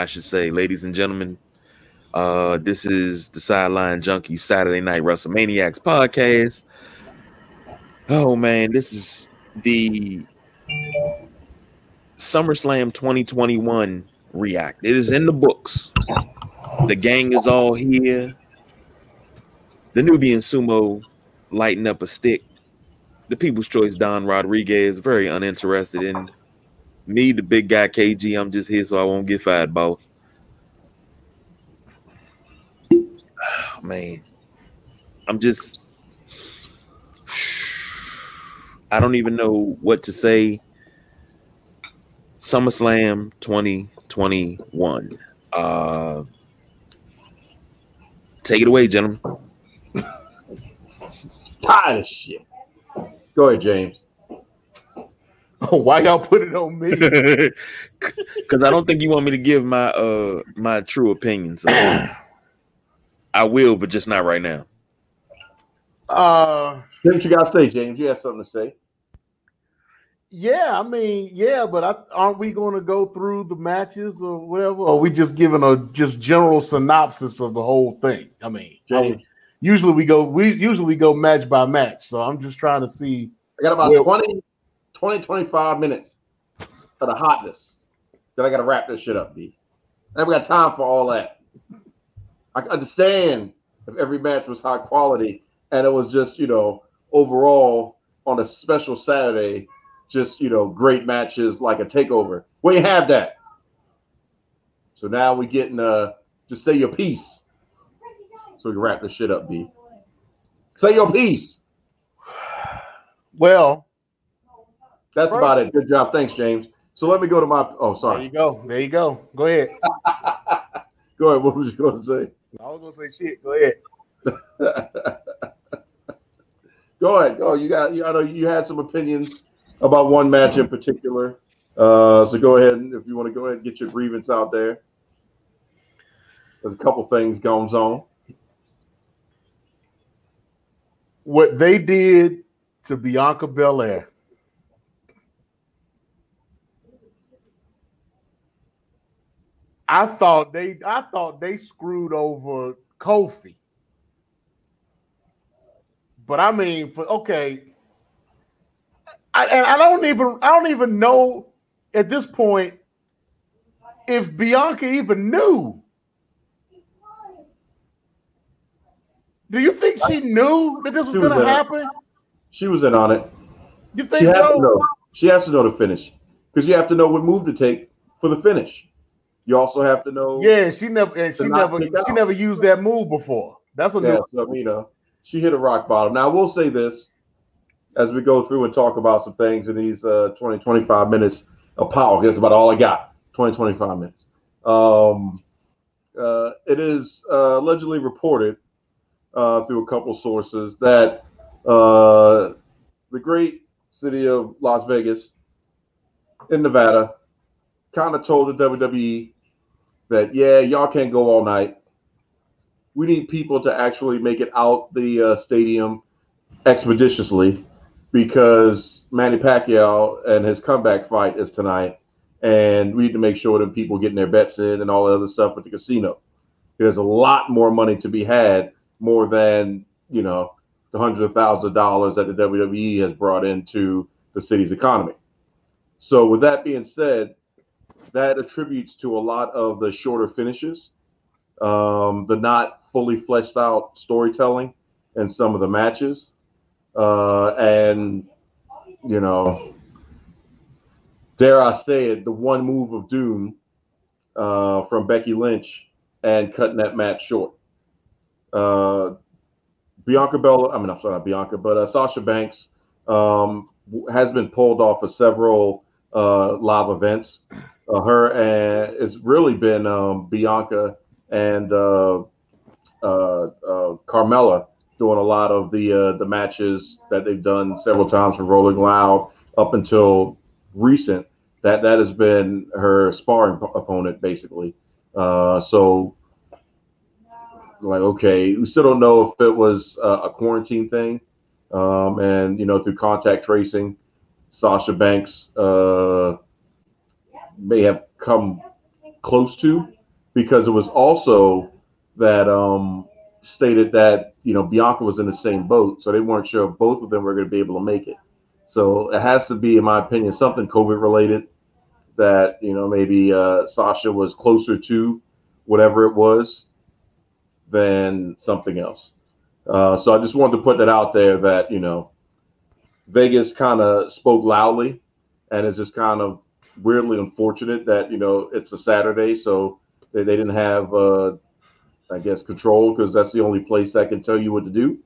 I should say, ladies and gentlemen. Uh, this is the Sideline Junkie Saturday Night WrestleManiacs podcast. Oh man, this is the SummerSlam 2021 react. It is in the books. The gang is all here. The Nubian Sumo lighting up a stick. The People's Choice Don Rodriguez very uninterested in me, the big guy KG. I'm just here so I won't get fired, boss. Oh, man, I'm just. I don't even know what to say. SummerSlam 2021. Uh, take it away, gentlemen. Tired of shit. Go ahead, James. Oh, why y'all put it on me? Because I don't think you want me to give my uh my true opinion. So I will, but just not right now. Uh, what you got to say, James? You have something to say? Yeah, I mean, yeah, but I, aren't we going to go through the matches or whatever? Or are we just giving a just general synopsis of the whole thing? I mean, I usually we go we usually we go match by match. So I'm just trying to see. I got about where, 20, 20, 25 minutes for the hotness. Then I got to wrap this shit up, B. I haven't got time for all that. I understand if every match was high quality and it was just, you know, overall on a special Saturday, just, you know, great matches like a takeover. We have that. So now we're getting uh just say your piece. So we can wrap this shit up, B. Say your piece. Well, that's about it. Good job. Thanks, James. So let me go to my oh sorry. There you go. There you go. Go ahead. go ahead. What was you going to say? I was gonna say shit. Go ahead. go ahead. Go. You got. You, I know you had some opinions about one match in particular. Uh, so go ahead and if you want to go ahead and get your grievance out there. There's a couple things going on. What they did to Bianca Belair. I thought they I thought they screwed over Kofi. But I mean, for okay, I, and I don't even I don't even know at this point if Bianca even knew. Do you think she knew that this was, was going to happen? She was in on it. You think she so? She has to know the finish because you have to know what move to take for the finish. You also have to know. Yeah, she never and she never she never used that move before. That's a yeah, new. So, you know, she hit a rock bottom. Now, I will say this as we go through and talk about some things in these uh, 20, 25 minutes of power. That's about all I got. 20, 25 minutes. Um, uh, it is uh, allegedly reported uh, through a couple sources that uh, the great city of Las Vegas in Nevada kind of told the WWE that yeah, y'all can't go all night. We need people to actually make it out the uh, stadium expeditiously because Manny Pacquiao and his comeback fight is tonight, and we need to make sure that people getting their bets in and all the other stuff at the casino. There's a lot more money to be had, more than you know the hundreds of thousands of dollars that the WWE has brought into the city's economy. So, with that being said, that attributes to a lot of the shorter finishes, um, the not fully fleshed out storytelling in some of the matches, uh, and you know, dare I say it, the one move of doom uh, from Becky Lynch and cutting that match short. Uh, Bianca Bella, I mean, I'm sorry, not Bianca, but uh, Sasha Banks um, has been pulled off of several uh, live events uh, her and it's really been um, Bianca and uh, uh, uh, Carmella doing a lot of the uh, the matches that they've done several times for Rolling Loud up until recent. That that has been her sparring p- opponent basically. Uh, so like okay, we still don't know if it was a quarantine thing, um, and you know through contact tracing, Sasha Banks may have come close to, because it was also that um, stated that you know Bianca was in the same boat, so they weren't sure if both of them were going to be able to make it. So it has to be, in my opinion, something COVID related that you know maybe uh, Sasha was closer to whatever it was than something else. Uh, so I just wanted to put that out there that you know Vegas kind of spoke loudly, and it's just kind of weirdly unfortunate that you know it's a Saturday, so they, they didn't have uh, I guess control because that's the only place that can tell you what to do.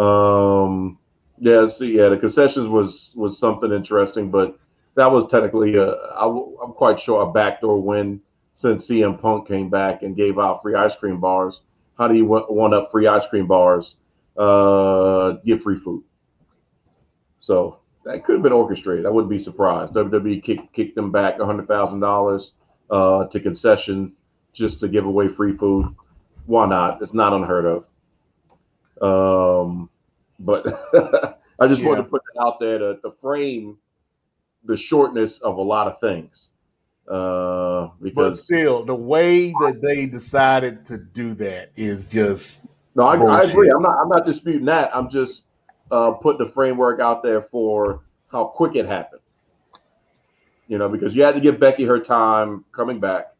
Um, yeah, see, yeah, the concessions was was something interesting, but that was technically a, I, I'm quite sure a backdoor win since CM Punk came back and gave out free ice cream bars. How do you want up free ice cream bars? Uh, give free food. So that could have been orchestrated. I wouldn't be surprised. WWE kicked kicked them back hundred thousand uh, dollars to concession just to give away free food. Why not? It's not unheard of. Um, but I just yeah. wanted to put it out there to, to frame the shortness of a lot of things. Uh, because but still, the way that they decided to do that is just no. I, I, agree. I'm not. I'm not disputing that. I'm just uh, putting the framework out there for how quick it happened. You know, because you had to give Becky her time coming back.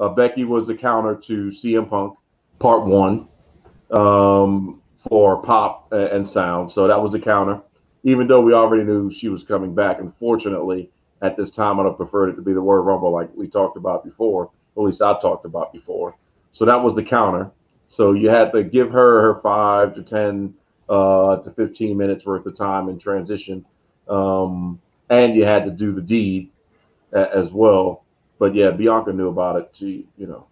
Uh, Becky was the counter to CM Punk, part one, um, for pop and sound. So that was the counter even though we already knew she was coming back. Unfortunately, at this time, I'd have preferred it to be the Royal Rumble, like we talked about before, at least I talked about before. So that was the counter. So you had to give her her five to 10 uh, to 15 minutes worth of time in transition. Um, and you had to do the deed as well. But yeah, Bianca knew about it. She, you know.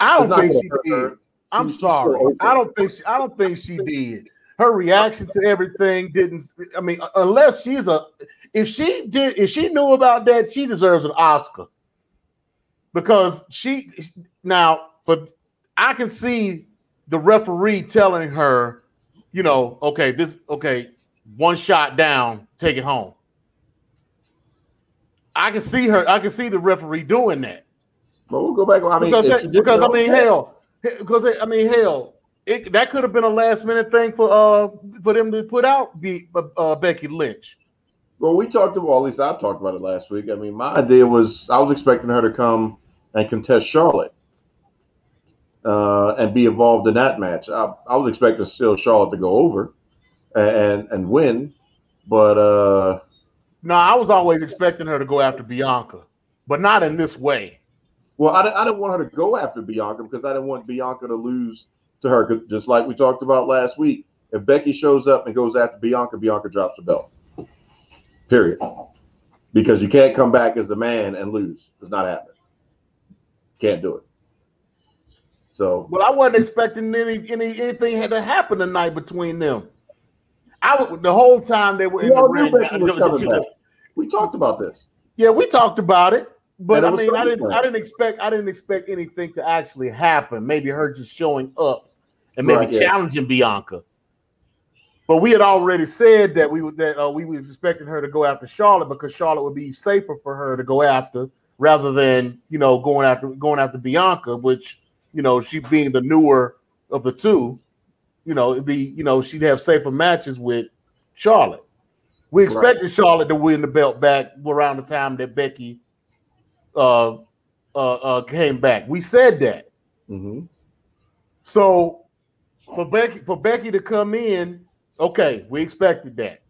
I don't think she did. I'm sorry. I don't think she, I don't think she did her reaction to everything didn't i mean unless she's a if she did if she knew about that she deserves an oscar because she now for i can see the referee telling her you know okay this okay one shot down take it home i can see her i can see the referee doing that but we'll go back i mean because, that, because i mean hell because i mean hell it, that could have been a last minute thing for uh for them to put out be, uh, Becky Lynch. Well, we talked about at least I talked about it last week. I mean, my idea was I was expecting her to come and contest Charlotte uh, and be involved in that match. I, I was expecting still Charlotte to go over and and win, but uh, no, I was always expecting her to go after Bianca, but not in this way. Well, I, I didn't want her to go after Bianca because I didn't want Bianca to lose to her, just like we talked about last week. If Becky shows up and goes after Bianca, Bianca drops the belt. Period. Because you can't come back as a man and lose. It's not happening. Can't do it. So well, I wasn't expecting any, any anything had to happen tonight between them. I the whole time they were in the ring. We talked about this. Yeah, we talked about it. But I mean, I didn't, I didn't expect, I didn't expect anything to actually happen. Maybe her just showing up and maybe right, yeah. challenging Bianca. But we had already said that we would that uh, we was expecting her to go after Charlotte because Charlotte would be safer for her to go after rather than you know going after going after Bianca, which you know she being the newer of the two, you know it'd be you know she'd have safer matches with Charlotte. We expected right. Charlotte to win the belt back around the time that Becky uh, uh, uh, came back. We said that. Mm-hmm. So for Becky for Becky to come in, okay, we expected that.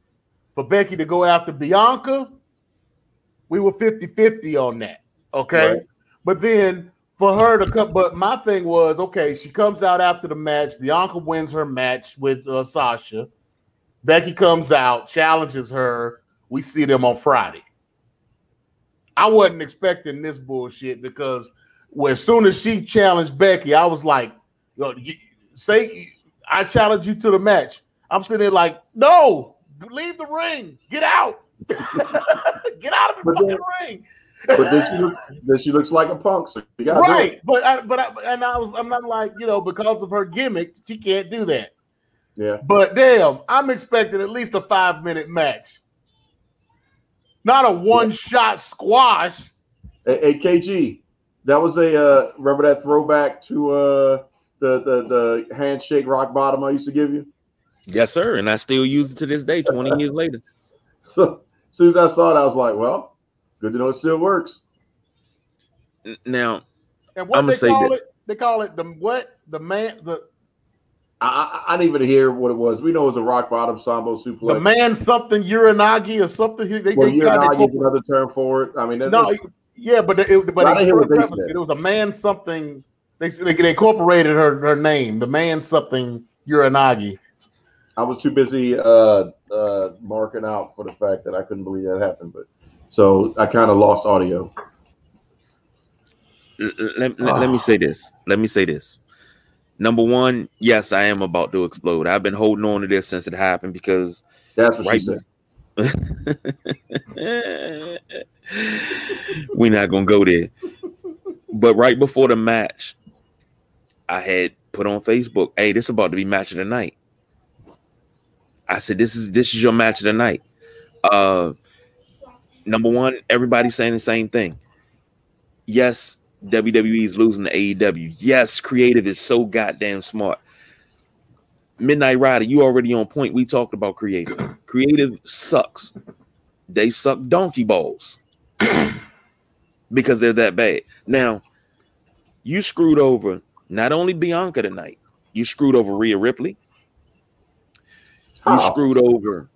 For Becky to go after Bianca, we were 50-50 on that. Okay. Right. But then for her to come, but my thing was okay, she comes out after the match. Bianca wins her match with uh, Sasha. Becky comes out, challenges her. We see them on Friday. I wasn't expecting this bullshit because well, as soon as she challenged Becky, I was like, say I challenge you to the match. I'm sitting there like, no, leave the ring, get out, get out of the fucking then, ring. But then she, look, then she looks like a punk, so you got right. But I, but I, and I was I'm not like you know because of her gimmick, she can't do that. Yeah. But damn, I'm expecting at least a five minute match not a one shot squash. Hey, hey, KG, that was a uh, remember that throwback to uh, the the the handshake rock bottom I used to give you. Yes, sir. And I still use it to this day, 20 years later. So as soon as I saw it, I was like, well, good to know it still works. Now, And what I'ma they say call this. it? They call it the what? The man the I, I, I didn't even hear what it was. We know it was a rock bottom sambo super. the man something uranage or something. They, they, well, they you're tried to not using incorporate- another term for it. I mean, that's, No, yeah, but it, but I didn't it, hear what they it was a man something. They they, they incorporated her her name, the man something Uranage. I was too busy uh, uh, marking out for the fact that I couldn't believe that happened. But so I kind of lost audio. l- l- let, let, let me say this. Let me say this. Number one, yes, I am about to explode. I've been holding on to this since it happened because That's what right she said. We're not gonna go there. But right before the match, I had put on Facebook, "Hey, this is about to be match of the night." I said, "This is this is your match of the night." Uh, number one, everybody's saying the same thing. Yes, WWE is losing to AEW. Yes, creative is so goddamn smart. Midnight Rider, you already on point. We talked about creative. Creative sucks. They suck donkey balls because they're that bad. Now, you screwed over not only Bianca tonight, you screwed over Rhea Ripley. You How? screwed over.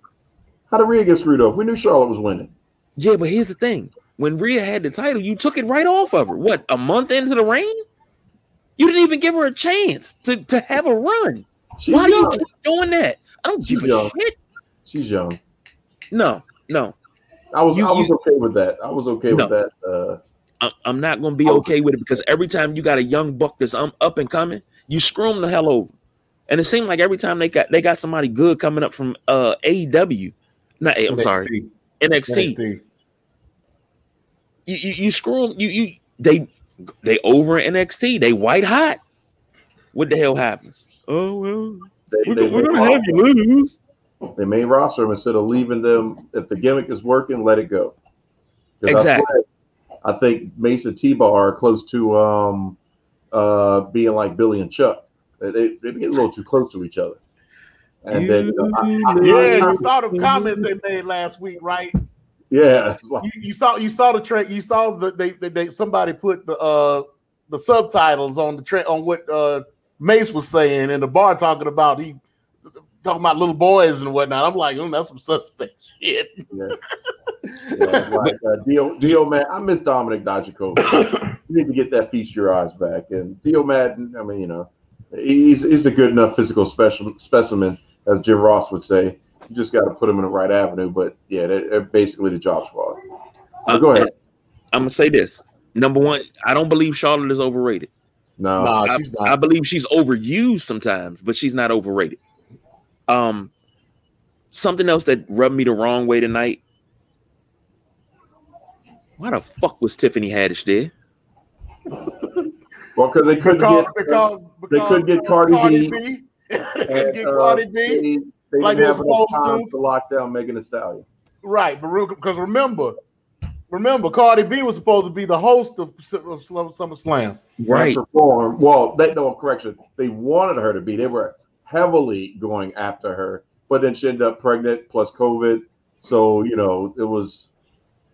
How did Rhea get screwed up? We knew Charlotte was winning. Yeah, but here's the thing: when Rhea had the title, you took it right off of her. What a month into the reign, you didn't even give her a chance to, to have a run. She's Why do you keep doing that? I don't She's give a young. shit. She's young. No, no, I was You- I was you- okay with that. I was okay No. with that. Uh, I- I'm not going to be okay with it because every time you got a young buck that's um, up and coming, you screw them the hell over. And it seemed like every time they got they got somebody good coming up from uh AEW, not I'm sorry NXT, NXT. you, you you screw them. You you they they over NXT. They white hot. What the hell happens? Oh well, they, we're, they, we're gonna have you lose. they made roster them instead of leaving them. If the gimmick is working, let it go. 'Cause I Exactly. I think Mace and T-Bar are close to um, uh, being like Billy and Chuck. They, they, they get a little too close to each other. And then you know, I- I- Yeah, I- you saw the comments they made last week, right? yeah, You, you saw you saw the tra- you saw the they, they, they somebody put the uh the subtitles on the tra- on what uh Mace was saying in the bar talking about he talking about little boys and whatnot. I'm like, oh, that's some suspect shit. Yeah. yeah, like uh, Dio, Dio man, I miss Dominic Dijakovic. you need to get that feast your eyes back. And Dio Maddin, I mean, you know, he's he's a good enough physical special specimen, as Jim Ross would say. You just got to put them in the right avenue. But yeah, they're, they're basically the job squad. Uh, go ahead. I'm gonna say this. Number one, I don't believe Charlotte is overrated. No, Nah, I, she's I believe she's overused sometimes, but she's not overrated. Um, something else that rubbed me the wrong way tonight. Why the fuck was Tiffany Haddish there? well, because they couldn't Because, get because, they couldn't get uh, Cardi B. B. they couldn't and, get uh, Cardi B. They, they like didn't they have were enough supposed time to. to lock down Megan Thee Stallion. Right, but because remember, remember, Cardi B was supposed to be the host of, of SummerSlam. Right. and perform. Well, they no correction. They wanted her to be. They were heavily going after her, but then she ended up pregnant plus COVID. So you know it was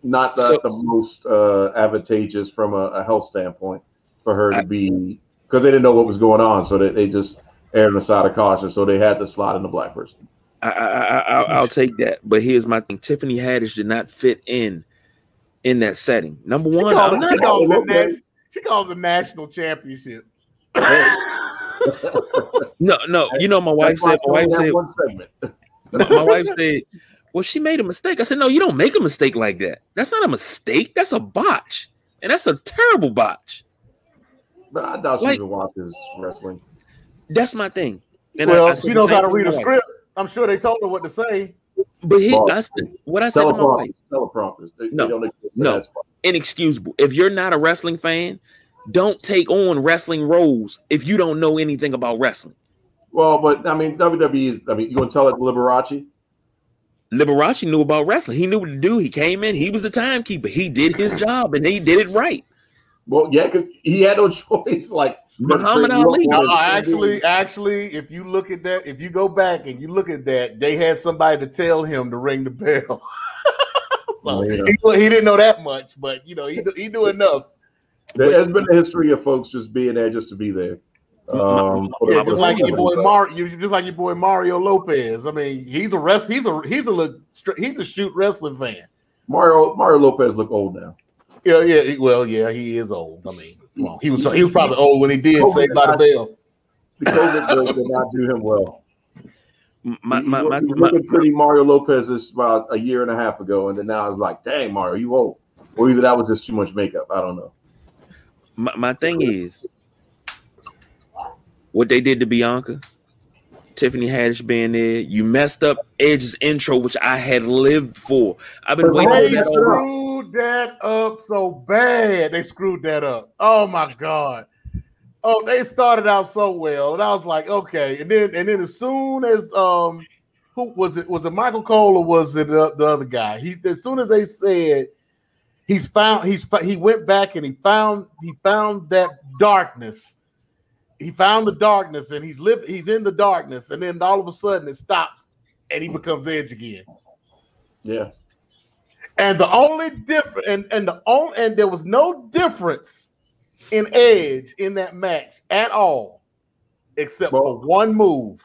not the, So- the most uh, advantageous from a, a health standpoint for her to I- be because they didn't know what was going on. So they, they just erred on the side of caution. So they had to slot in the black person. I, I, I, I'll, I'll take that. But here's my thing: Tiffany Haddish did not fit in in that setting. Number She one, called, I'm it, she, not, called it the Okay. nas- she called the national championship. no, no. You know, my wife That's said. My wife said. that one segment. my, my wife said, "Well, she made a mistake." I said, "No, you don't make a mistake like that. That's not a mistake. That's a botch, and that's a terrible botch." But I doubt she Like- even watches wrestling. That's my thing. And well, I, I she knows how to read a my script. I'm sure they told her what to say. But he, Boss. I said, what I said to my wife, Teleprompters. Teleprompters. They, No. they. No. Inexcusable. If you're not a wrestling fan, don't take on wrestling roles if you don't know anything about wrestling. Well, but I mean, WWE is. I mean, you want to tell it to Liberace? Liberace knew about wrestling. He knew what to do. He came in. He was the timekeeper. He did his job, and he did it right. Well, yeah, because he had no choice. Like Muhammad Ali. No, actually, actually, if you look at that, if you go back and you look at that, they had somebody to tell him to ring the bell. so Yeah. he, he didn't know that much, but you know, he he knew enough. there has been a history of folks just being there just to be there. Um, Yeah, just like your boy Mar, you just like your boy Mario Lopez. I mean, he's a rest. He's a he's a he's a shoot wrestling fan. Mario Mario Lopez look old now. Yeah, yeah. Well, yeah, he is old. I mean, well, he was he was probably old when he did Saved by the Bell. The COVID did not do him well. My, my, He my, was my, looking pretty Mario Lopez this about a year and a half ago, and then now it's like, dang, Mario, you old. Or either that was just too much makeup. I don't know. my, my thing is what they did to Bianca, Tiffany Haddish being there. You messed up Edge's intro, which I had lived for. I've been waiting. They for that that. screwed that up so bad. They screwed that up. Oh my god. Oh, they started out so well, and I was like, okay. And then, and then as soon as um, who was it? Was it Michael Cole or was it the, the other guy? He as soon as they said he's found, he's he went back and he found he found that darkness. He found the darkness, and he's lived. He's in the darkness, and then all of a sudden it stops, and he becomes Edge again. Yeah. And the only difference, and, and the only, and there was no difference in Edge in that match at all, except Well- for one move,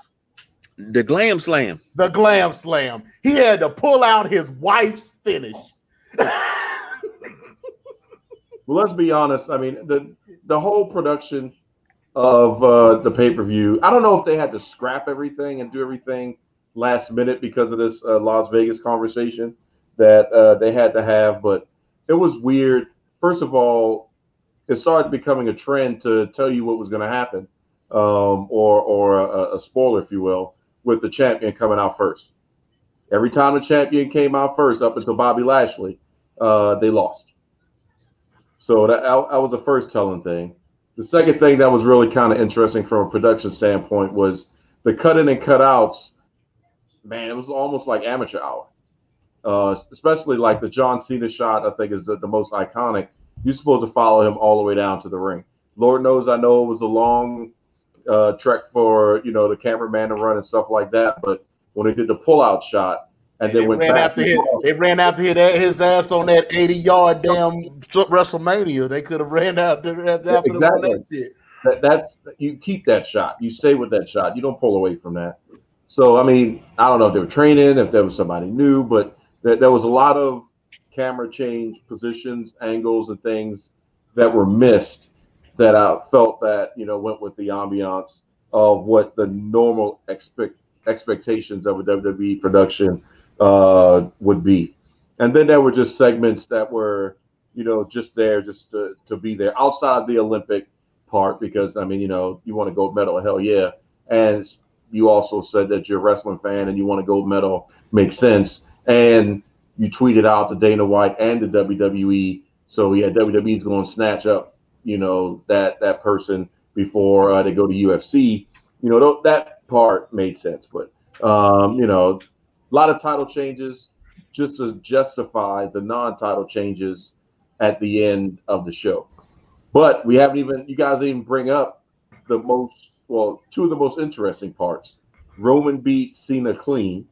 The glam slam. the glam slam. He had to pull out his wife's finish. Well, let's be honest. I mean, the the whole production of uh, the pay per view. I don't know if they had to scrap everything and do everything last minute because of this uh, Las Vegas conversation that uh, they had to have, but it was weird. First of all, it started becoming a trend to tell you what was going to happen, um, or or a, a spoiler, if you will, with the champion coming out first. Every time the champion came out first, up until Bobby Lashley, uh, they lost. So that, that was the first telling thing. The second thing that was really kind of interesting from a production standpoint was the cut in and cut outs. Man, it was almost like amateur hour. Uh, especially like the John Cena shot, I think is the, the most iconic. You're supposed to follow him all the way down to the ring. Lord knows I know it was a long uh, trek for you know the cameraman to run and stuff like that, but when they did the pull out shot and they then went ran after his, they ran after his, his ass on that 80 yard damn WrestleMania. They could have ran out there after Yeah, exactly. that shit. that, that's you keep that shot. You stay with that shot. You don't pull away from that. So I mean, I don't know if they were training, if there was somebody new, but there, there was a lot of camera change positions, angles, and things that were missed that I felt that you know went with the ambiance of what the normal expect expectations of a WWE production uh, would be. And then there were just segments that were, you know, just there just to, to be there outside the Olympic part because I mean, you know, you want to go medal, hell yeah. And you also said that you're a wrestling fan and you want to go medal, makes sense. And you tweeted out to Dana White and the WWE, so yeah, WWE's going to snatch up, you know, that that person before uh, they go to UFC. You know, that part made sense, but um, you know, a lot of title changes just to justify the non-title changes at the end of the show. But we haven't even you guys even bring up the most well, two of the most interesting parts. Roman beat Cena clean.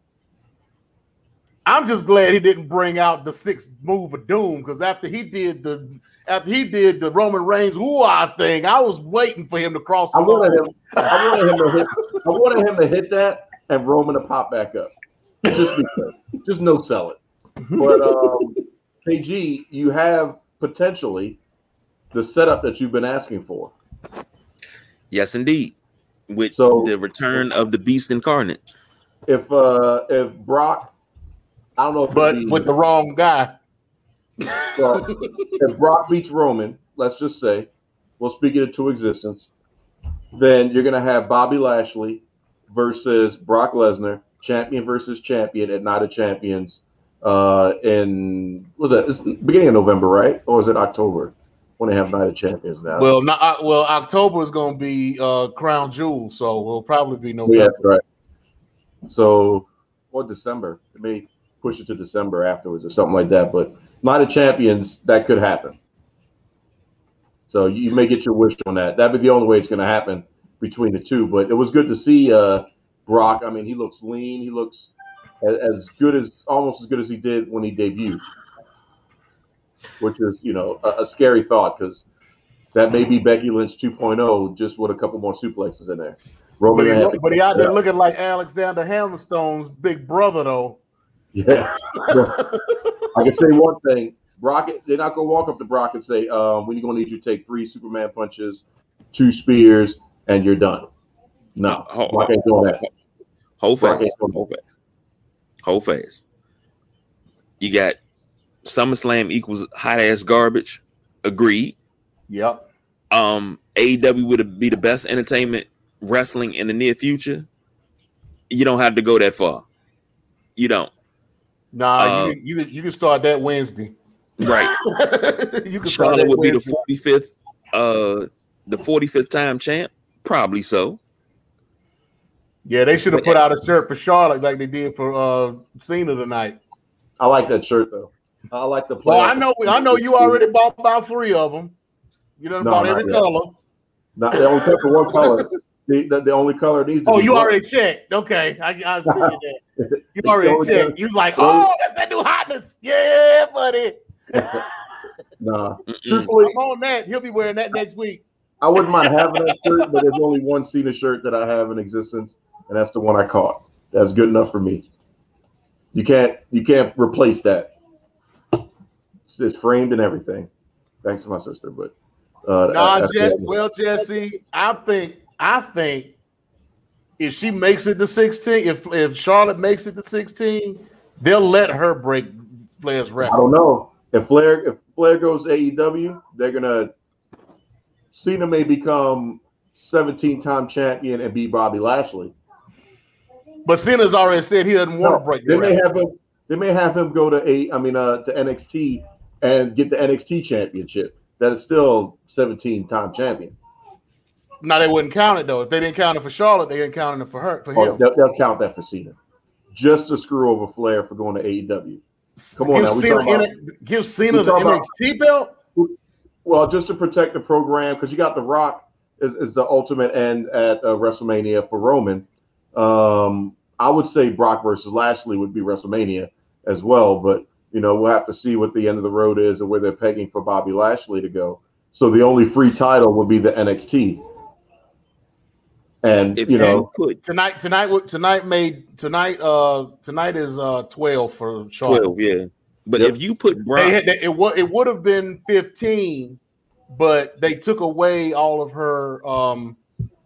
I'm just glad he didn't bring out the sixth move of doom because after he did the after he did the Roman Reigns ooh thing, I was waiting for him to cross. I wanted him I wanted him to hit I wanted him to hit that and Roman to pop back up. Just because. Just no sell it. But um KG, you have potentially the setup that you've been asking for. Yes, indeed. With So- the return of the beast incarnate. If uh if Brock I don't know if but it'd be- with the wrong guy. Well, if Brock beats Roman, let's just say, we'll speak it into existence, then you're going to have Bobby Lashley versus Brock Lesnar, champion versus champion at Night of Champions uh, in, was that, it's beginning of November, right? Or is it October when they have Night of Champions now? Well, not uh, well. October is going to be uh, Crown Jewel, so it'll probably be Oh, yeah, right. So, or December. It may, push it to December afterwards or something like that. But Night of Champions, that could happen. So you may get your wish on that. That'd be the only way it's going to happen between the two. But it was good to see uh, Brock. I mean, he looks lean. He looks as, good as almost as good as he did when he debuted, which is you know a, a scary thought because that may be Becky Lynch 2.0 just with a couple more suplexes in there. Roman but, he, look, but he out there out. looking like Alexander Hammerstone's big brother, though. Yeah. I can say one thing. Brock, they're not going to walk up to Brock and say, um, "We're going to need you to take three Superman punches, two spears, and you're done." No, hold, Brock ain't doing that. Hold fast, hold fast, hold fast. You got SummerSlam equals hot ass garbage. Agreed. Yep. Um, AEW would be the best entertainment wrestling in the near future. You don't have to go that far. You don't. Nah, uh, you, can, you, you can start that Wednesday. Right. you can Charlotte would Wednesday. be the 45th uh the 45th time champ. Probably so. Yeah, they should have put out a shirt for Charlotte like they did for uh Cena tonight. I like that shirt though. I like the play. Well, I know I know you already bought about three of them. You know no, about every yet. color. Not they only kept for one color. The, the, the, only color needs. Oh, you already checked. Okay, I, I that. You already checked. You like, oh, that's that new hotness. Yeah, buddy. nah, truthfully, I'm on that. He'll be wearing that next week. I wouldn't mind having that shirt, but there's only one Cena shirt that I have in existence, and that's the one I caught. That's good enough for me. You can't you can't replace that. It's, it's framed and everything. Thanks to my sister, but uh, nah, Jess, well, Jesse, I think I think if she makes it to 16, if if Charlotte makes it to 16, they'll let her break Flair's record. I don't know. If Flair if Flair goes AEW, they're gonna Cena may become 17 time champion and beat Bobby Lashley. But Cena's already said he doesn't want no, to break. They may have him. They may have him go to a. I mean, uh, to NXT and get the NXT championship. That is still 17 time champion. Now they wouldn't count it though. If they didn't count it for Charlotte, they didn't count it for her for oh, him. They'll, they'll, count that for Cena, just to screw over Flair for going to AEW. Come on give now, Cena, about, give Cena the NXT belt. Well, just to protect the program, because you got The Rock is, is the ultimate end at uh, WrestleMania for Roman. Um, I would say Brock versus Lashley would be WrestleMania as well, but you know we'll have to see what the end of the road is and where they're pegging for Bobby Lashley to go. So the only free title would be the NXT. And if you know, put, tonight, tonight, tonight made tonight. Uh, tonight is uh twelve for Charlotte. Twelve, yeah. But yep. if you put Brock, they had, they, it would it would have been fifteen, but they took away all of her um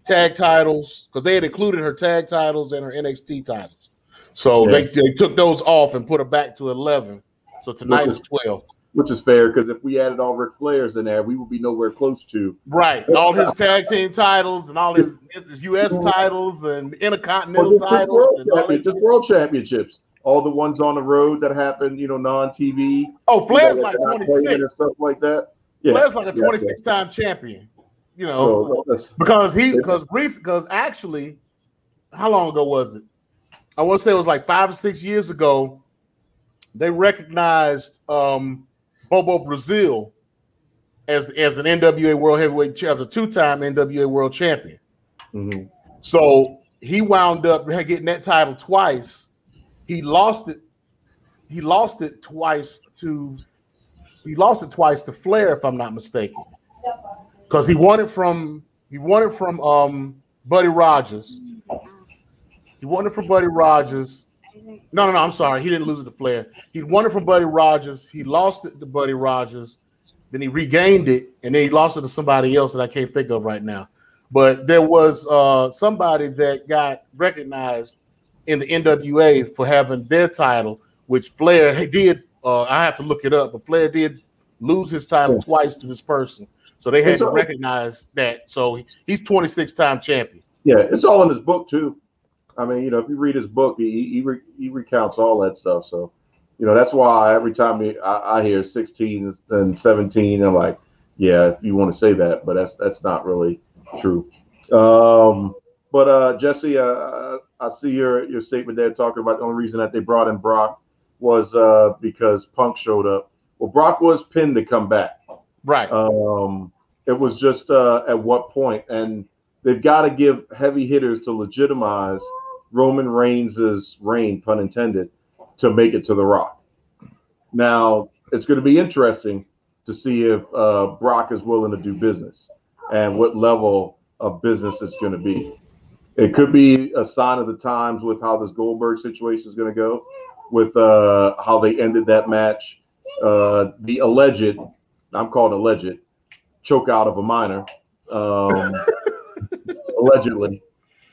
tag titles because they had included her tag titles and her NXT titles. So yeah. they, they took those off and put her back to eleven. So tonight is twelve which is fair because if we added all Ric Flair's in there, we would be nowhere close to right. All his tag team titles and all his, his U.S. titles and intercontinental well, titles, world and just world championships. All the ones on the road that happened, you know, non-TV. Oh, Flair's you know, like twenty six stuff like that. Yeah, Flair's like a twenty six yeah, time champion. You know, so, because he because recent because actually, how long ago was it? I want to say it was like five or six years ago. They recognized um, Bobo Brazil as as an NWA World Heavyweight as a two time NWA World Champion. Mm-hmm. So he wound up getting that title twice. He lost it. He lost it twice to. He lost it twice to Flair, if I'm not mistaken, because he won it from he won it from um, Buddy Rogers. He won it from Buddy Rogers, no, no, no. I'm sorry. He didn't lose it to Flair. He won it from Buddy Rogers. He lost it to Buddy Rogers. Then he regained it, and then he lost it to somebody else that I can't think of right now. But there was uh, somebody that got recognized in the NWA for having their title, which Flair did. Uh, I have to look it up, but Flair did lose his title yeah. twice to this person. So they had to recognize that. So he's 26 time champion. Yeah, it's all in his book too. I mean, you know, if you read his book, he he, re, he recounts all that stuff. So, you know, that's why every time he, I, I hear 16 and 17, I'm like, yeah, if you want to say that, but that's that's not really true. Um, but uh, Jesse, uh, I see your your statement there talking about the only reason that they brought in Brock was uh, because Punk showed up. Well, Brock was pinned to come back. Right. Um, it was just uh, at what point, and they've got to give heavy hitters to legitimize Roman Reigns' reign, pun intended, to make it to the Rock. Now it's going to be interesting to see if uh, Brock is willing to do business and what level of business it's going to be. It could be a sign of the times with how this Goldberg situation is going to go, with uh, how they ended that match, uh, the alleged, I'm called alleged, choke out of a minor, um, allegedly.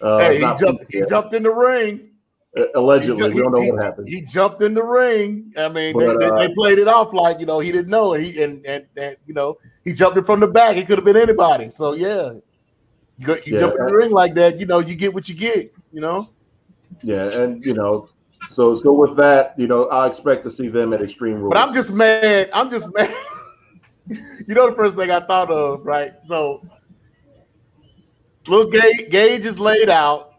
Uh, hey, he jumped, he jumped in the ring. Uh, allegedly, he, we don't know he, what happened. He jumped in the ring. I mean, but, they, uh, they, played it off like you know he didn't know. He and, and, and you know he jumped it from the back. It could have been anybody. So yeah, you go, you yeah, jump in the ring like that. You know, you get what you get. You know. Yeah, and you know, so let's go with that. You know, I expect to see them at Extreme Rules. But I'm just mad. I'm just mad. you know, the first thing I thought of, right? So, little Gage, Gage is laid out.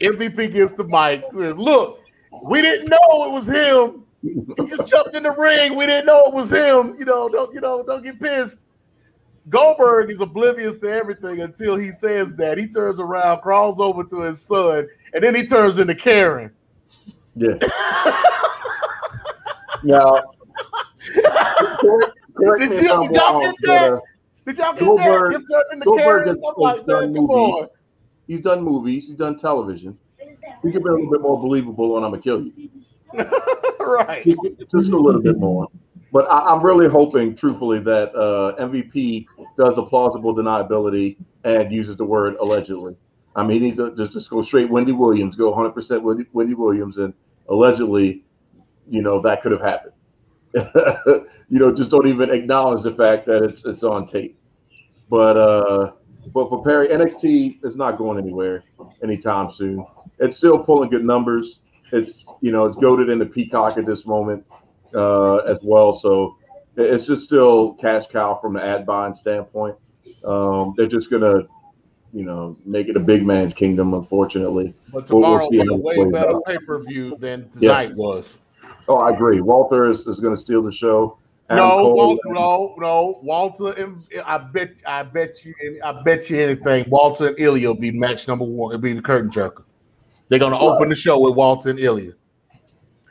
MVP gets the mic. Says, "Look, we didn't know it was him. He just jumped in the ring. We didn't know it was him. You know, don't you know? Don't get pissed." Goldberg is oblivious to everything until he says that. He turns around, crawls over to his son, and then he turns into Karen. Yeah. now, did, you, all get that? Did y'all get Goldberg, that? Him turning into Karen? I'm like, man, come on. He's done movies. He's done television. He could be a little bit more believable on "I'm gonna kill you." right. Just a little bit more. But I, am really hoping, truthfully, that uh, MVP does a plausible deniability and uses the word allegedly. I mean, he needs to just, just go straight Wendy Williams, go 100% Wendy, Wendy Williams, and allegedly, you know, that could have happened. you know, just don't even acknowledge the fact that it's, it's on tape. But uh, but for Perry, NXT is not going anywhere anytime soon. It's still pulling good numbers. It's you know it's goaded into Peacock at this moment uh, as well. So it's just still cash cow from the ad buying standpoint. Um, they're just gonna you know make it a big man's kingdom, unfortunately. But tomorrow we'll, we'll a way better pay per view than tonight yeah. was. Oh, I agree. Walter is, is going to steal the show. Adam no, no, no. Walter, and, I bet, I bet you, I bet you anything. Walter and Ilya will be match number one. It'll be the curtain jerker. They're going to open the show with Walter and Ilya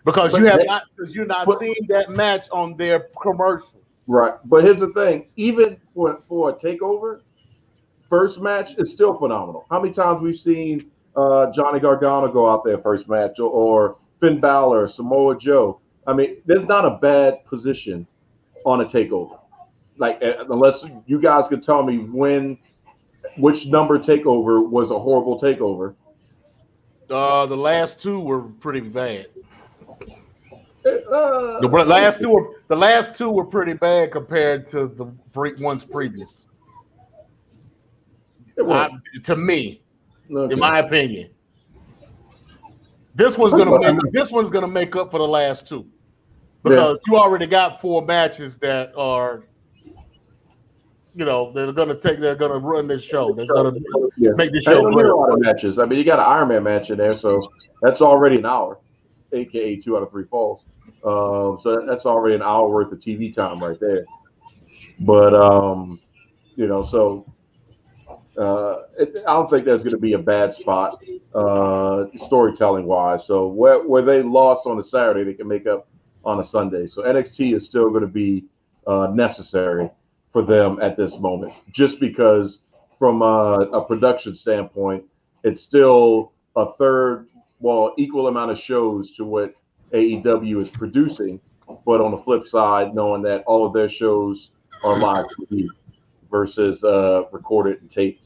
because but you have they, not, because you're not but, seeing that match on their commercials. Right, but here's the thing: even for for a takeover, first match is still phenomenal. How many times we've seen uh, Johnny Gargano go out there first match, or, or Finn Balor, Samoa Joe? I mean, there's not a bad position on a takeover. Like uh, unless you guys could tell me when which number takeover was a horrible takeover. Uh, the last two were pretty bad. Uh, the last two were the last two were pretty bad compared to the ones previous. I, to me, okay. in my opinion, this one's gonna make, this one's gonna make up for the last two because yeah. you already got four matches that are, you know, they're gonna take, they're gonna run this show. That's gonna yeah. make the show. a lot of matches. I mean, you got an Iron Man match in there, so that's already an hour, aka two out of three falls. Uh, so that's already an hour worth of TV time right there. But um, you know, so uh, it, I don't think there's going to be a bad spot uh, storytelling wise. So where where they lost on a Saturday, they can make up on a Sunday. So NXT is still going to be uh, necessary for them at this moment, just because from a, a, production standpoint, it's still a third, well, equal amount of shows to what AEW is producing. But on the flip side, knowing that all of their shows are live versus uh, recorded and taped.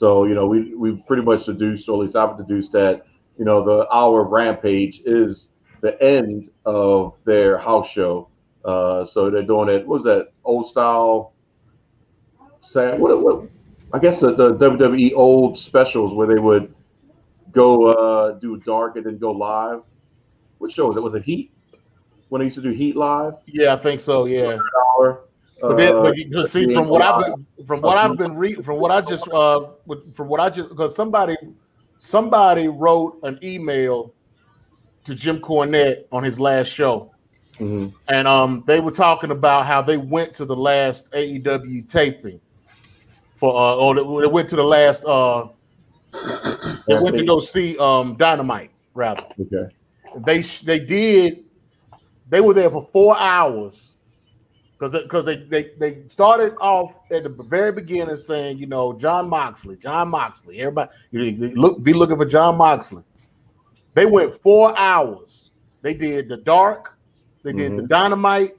So, you know, we, we've pretty much deduced, or at least I've deduced that, you know, the hour of Rampage is the end of their house show. Uh, so they're doing it. What was that old style? What, what? I guess the, the WWE old specials where they would go uh, do dark and then go live. What show was it? Was it Heat? When they used to do Heat live? Yeah, I think so. Yeah. But, then, but you can see from what I've been from what I've been reading from what I just uh from what I just because somebody somebody wrote an email to Jim Cornette on his last show, Mm-hmm. and um, they were talking about how they went to the last AEW taping for, uh, or they they went to the last, uh, they went to go see um Dynamite rather. Okay. They they did, they were there for four hours because because they, they they started off at the very beginning saying you know Jon Moxley, Jon Moxley, everybody look be looking for Jon Moxley. They went four hours. They did the dark, they did the dynamite,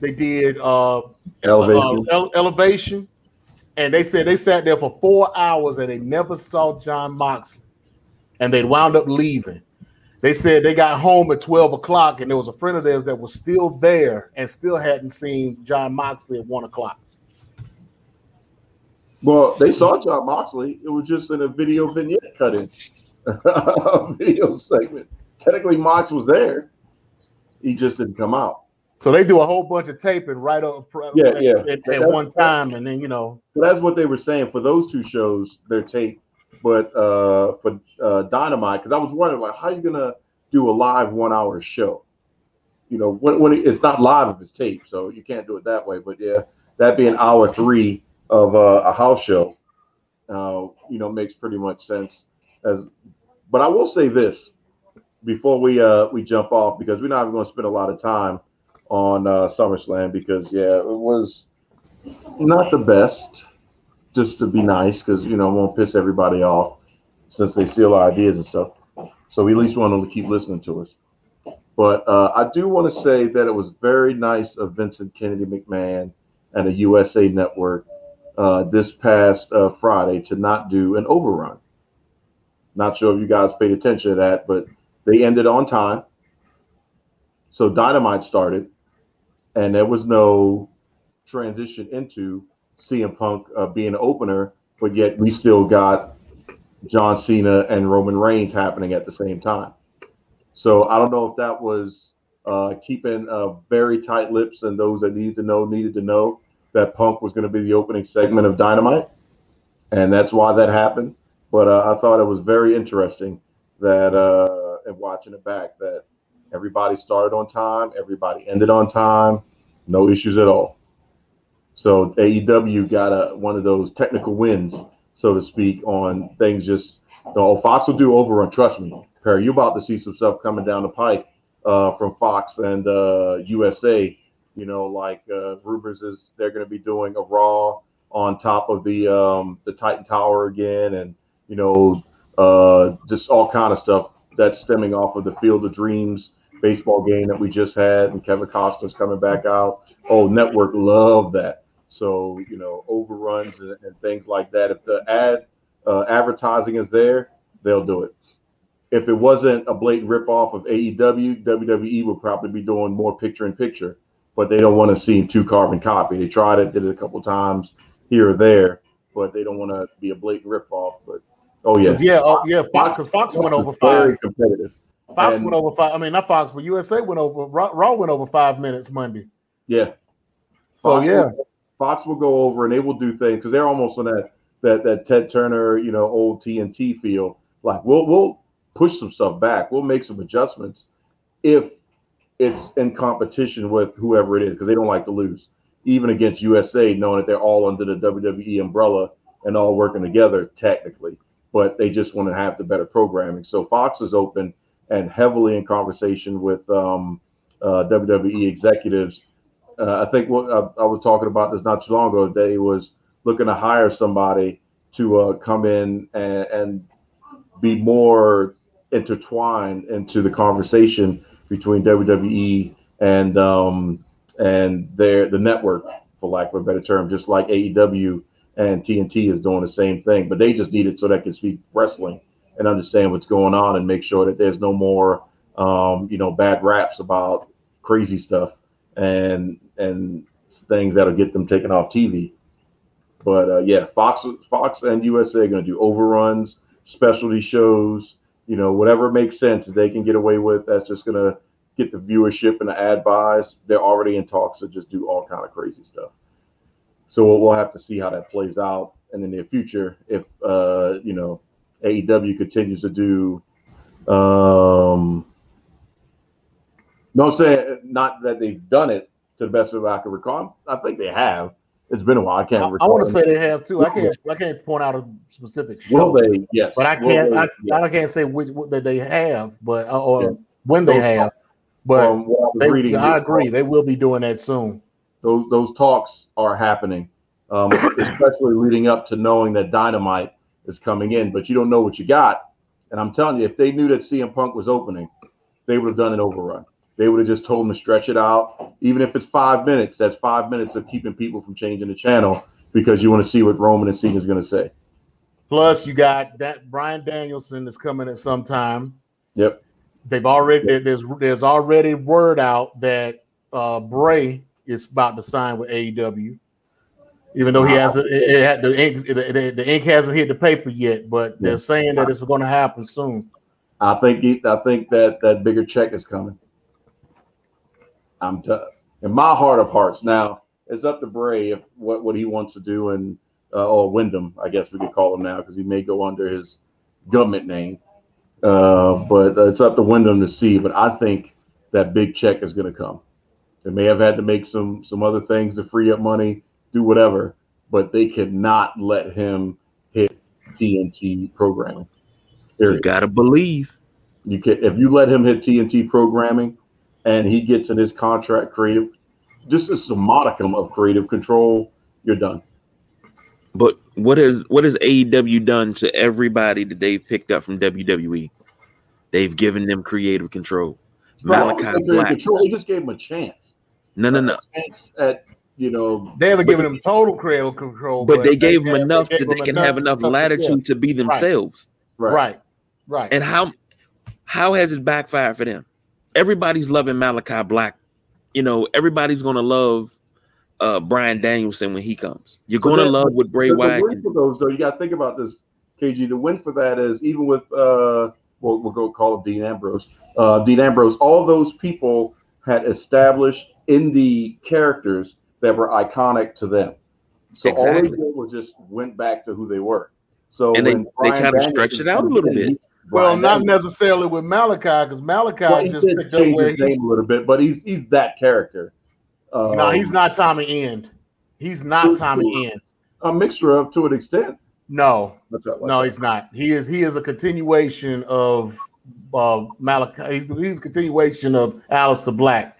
they did uh, Elevation. uh, ele- elevation, and they said they sat there for four hours and they never saw Jon Moxley, and they wound up leaving. They said they got home at twelve o'clock, and there was a friend of theirs that was still there and still hadn't seen Jon Moxley at one o'clock. Well, they saw Jon Moxley. It was just in a video vignette cut in, a video segment. Technically, Mox was there. He just didn't come out. So they do a whole bunch of taping right up fr- Yeah, at, yeah. at- at one time, and then you know So that's what they were saying for those two shows. They're taped, but uh, for uh, Dynamite, because I was wondering, like, how are you gonna do a live one-hour show? You know, when, when it, it's not live if it's taped, so you can't do it that way. But yeah, that being hour three of uh, a house show, uh, you know, makes pretty much sense. As, but I will say this before we uh we jump off because we're not even going to spend a lot of time on uh, SummerSlam because yeah, it was not the best just to be nice because you know won't piss everybody off since they steal our ideas and stuff. So we at least want them to keep listening to us. But uh, I do want to say that it was very nice of Vincent Kennedy McMahon and the USA Network uh, this past uh, Friday to not do an overrun. Not sure if you guys paid attention to that, but they ended on time. So Dynamite started, and there was no transition into CM Punk uh, being an opener, but yet we still got John Cena and Roman Reigns happening at the same time. So I don't know if that was uh, keeping uh, very tight lips, and those that needed to know needed to know that Punk was going to be the opening segment of Dynamite, and that's why that happened. But uh, I thought it was very interesting that, uh, and watching it back, that everybody started on time, everybody ended on time, no issues at all. So AEW got a one of those technical wins, so to speak, on things just. Oh, Fox will do overrun. Trust me, Perry. You're about to see some stuff coming down the pike uh, from Fox and uh, USA. You know, like uh, rumors is they're going to be doing a Raw on top of the um, the Titan Tower again, and you know, uh, just all kind of stuff that's stemming off of the Field of Dreams baseball game that we just had, and Kevin Costner's coming back out. Oh, network love that. So you know, overruns and, and things like that. If the ad uh, advertising is there, they'll do it. If it wasn't a blatant ripoff of AEW, WWE would probably be doing more picture in picture, but they don't want to seem too carbon copy. They tried it, did it a couple times here or there, but they don't want to be a blatant ripoff. But oh yeah, yeah, oh, yeah, Fox, because Fox went over five. Very competitive. Fox and- went over five. I mean, not Fox, but USA went over. Raw, Raw went over five minutes Monday. Yeah. So Fox yeah, Fox will go over and they will do things because they're almost on that that that Ted Turner, you know, old TNT feel. Like we'll we'll push some stuff back. We'll make some adjustments if it's in competition with whoever it is because they don't like to lose, even against USA, knowing that they're all under the WWE umbrella and all working together technically. But they just want to have the better programming. So Fox is open and heavily in conversation with um, uh, WWE executives uh, I think what I, I was talking about this not too long ago. They was looking to hire somebody to uh, come in and, and be more intertwined into the conversation between WWE and um, and their the network, for lack of a better term, just like AEW and TNT is doing the same thing. But they just need it so they can speak wrestling and understand what's going on and make sure that there's no more um, you know bad raps about crazy stuff and and things that'll get them taken off TV. But uh, yeah, Fox Fox and USA are going to do overruns, specialty shows, you know, whatever makes sense that they can get away with. That's just going to get the viewership and the ad buys. They're already in talks to just do all kind of crazy stuff. So we'll, we'll have to see how that plays out in the near future. If uh, you know AEW continues to do um, No, I'm saying not that they've done it to the best of I can recall. I think they have. It's been a while. I can't. I, I want to say they have too. I can't. I can't point out a specific show. Will they? Yes. But I can't. They, I, yes. I can't say which that they have, but uh, or yeah. when they have. But um, they, I agree. They will be doing that soon. Those those talks are happening, um, especially leading up to knowing that Dynamite is coming in, but you don't know what you got. And I'm telling you, if they knew that CM Punk was opening, they would have done an overrun. They would have just told him to stretch it out. Even if it's five minutes, that's five minutes of keeping people from changing the channel because you want to see what Roman and Cena is going to say. Plus, you got that Bryan Danielson is coming at some time. Yep. They've already yep. there's there's already word out that uh, Bray is about to sign with AEW, even though he hasn't. It, it had, the ink the, the, ink hasn't hit the paper yet, but they're saying that it's going to happen soon. I think he, I think that that bigger check is coming. I'm in my heart of hearts. Now it's up to Bray if what, what he wants to do, and uh, or Windham, I guess we could call him now because he may go under his government name. Uh, but it's up to Windham to see. But I think that big check is going to come. They may have had to make some some other things to free up money, do whatever, but they could not let him hit TNT programming. Period. You gotta believe. You can if you let him hit TNT programming, and he gets in his contract creative, just is a modicum of creative control, you're done. But what is what has AEW done to everybody that they've picked up from WWE? They've given them creative control. Malachi Black. Control. They just gave him a chance. No, no, no. At you know, they haven't given him total creative control, but, but they gave him enough that they can have enough latitude to be themselves. Right. right, right. And how how has it backfired for them? Everybody's loving Malachi Black. You know, everybody's gonna love uh Bryan Danielson when he comes. You're gonna then, love with Bray Wyatt. The win for those though, you gotta think about this, KG. The win for that is even with uh well, we'll go call it Dean Ambrose. Uh Dean Ambrose, all those people had established in the characters that were iconic to them. So exactly. all they did was just went back to who they were. So and they, they kind of stretched it out a little bit. Well, not necessarily with Malachi, because Malachi well, just picked up where his he, name a little bit, but he's he's that character. Um, no, he's not Tommy End. He's not Tommy End. A mixture of to an extent. No, like no, that. he's not. He is he is a continuation of uh, Malachi. He's, he's a continuation of Aleister Black.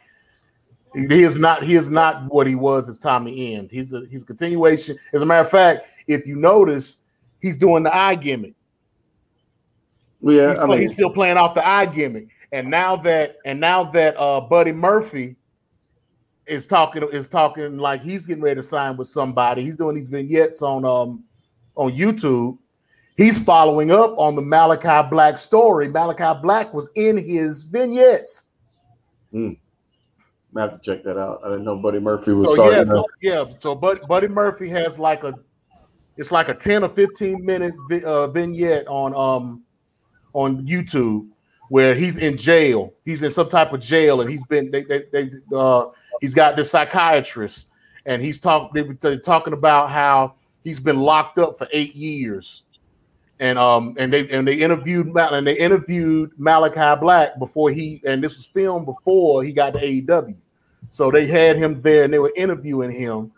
He is not. He is not what he was as Tommy End. He's a he's a continuation. As a matter of fact, if you notice, he's doing the eye gimmick. Yeah, he's, I mean, he's still playing off the eye gimmick. And now that and now that uh Buddy Murphy is talking is talking like he's getting ready to sign with somebody. He's doing these vignettes on um on YouTube. He's following up on the Malachi Black story. Malachi Black was in his vignettes. Hmm. I have to check that out. I didn't know Buddy Murphy was. So yeah, so, yeah. So Buddy, Buddy Murphy has like a, it's like a ten or fifteen minute vi- uh, vignette on um on YouTube where he's in jail. He's in some type of jail, and he's been they they, they uh, he's got this psychiatrist, and he's talking they talking about how he's been locked up for eight years, and um and they and they interviewed and they interviewed Malachi Black before he and this was filmed before he got to AEW, so they had him there and they were interviewing him,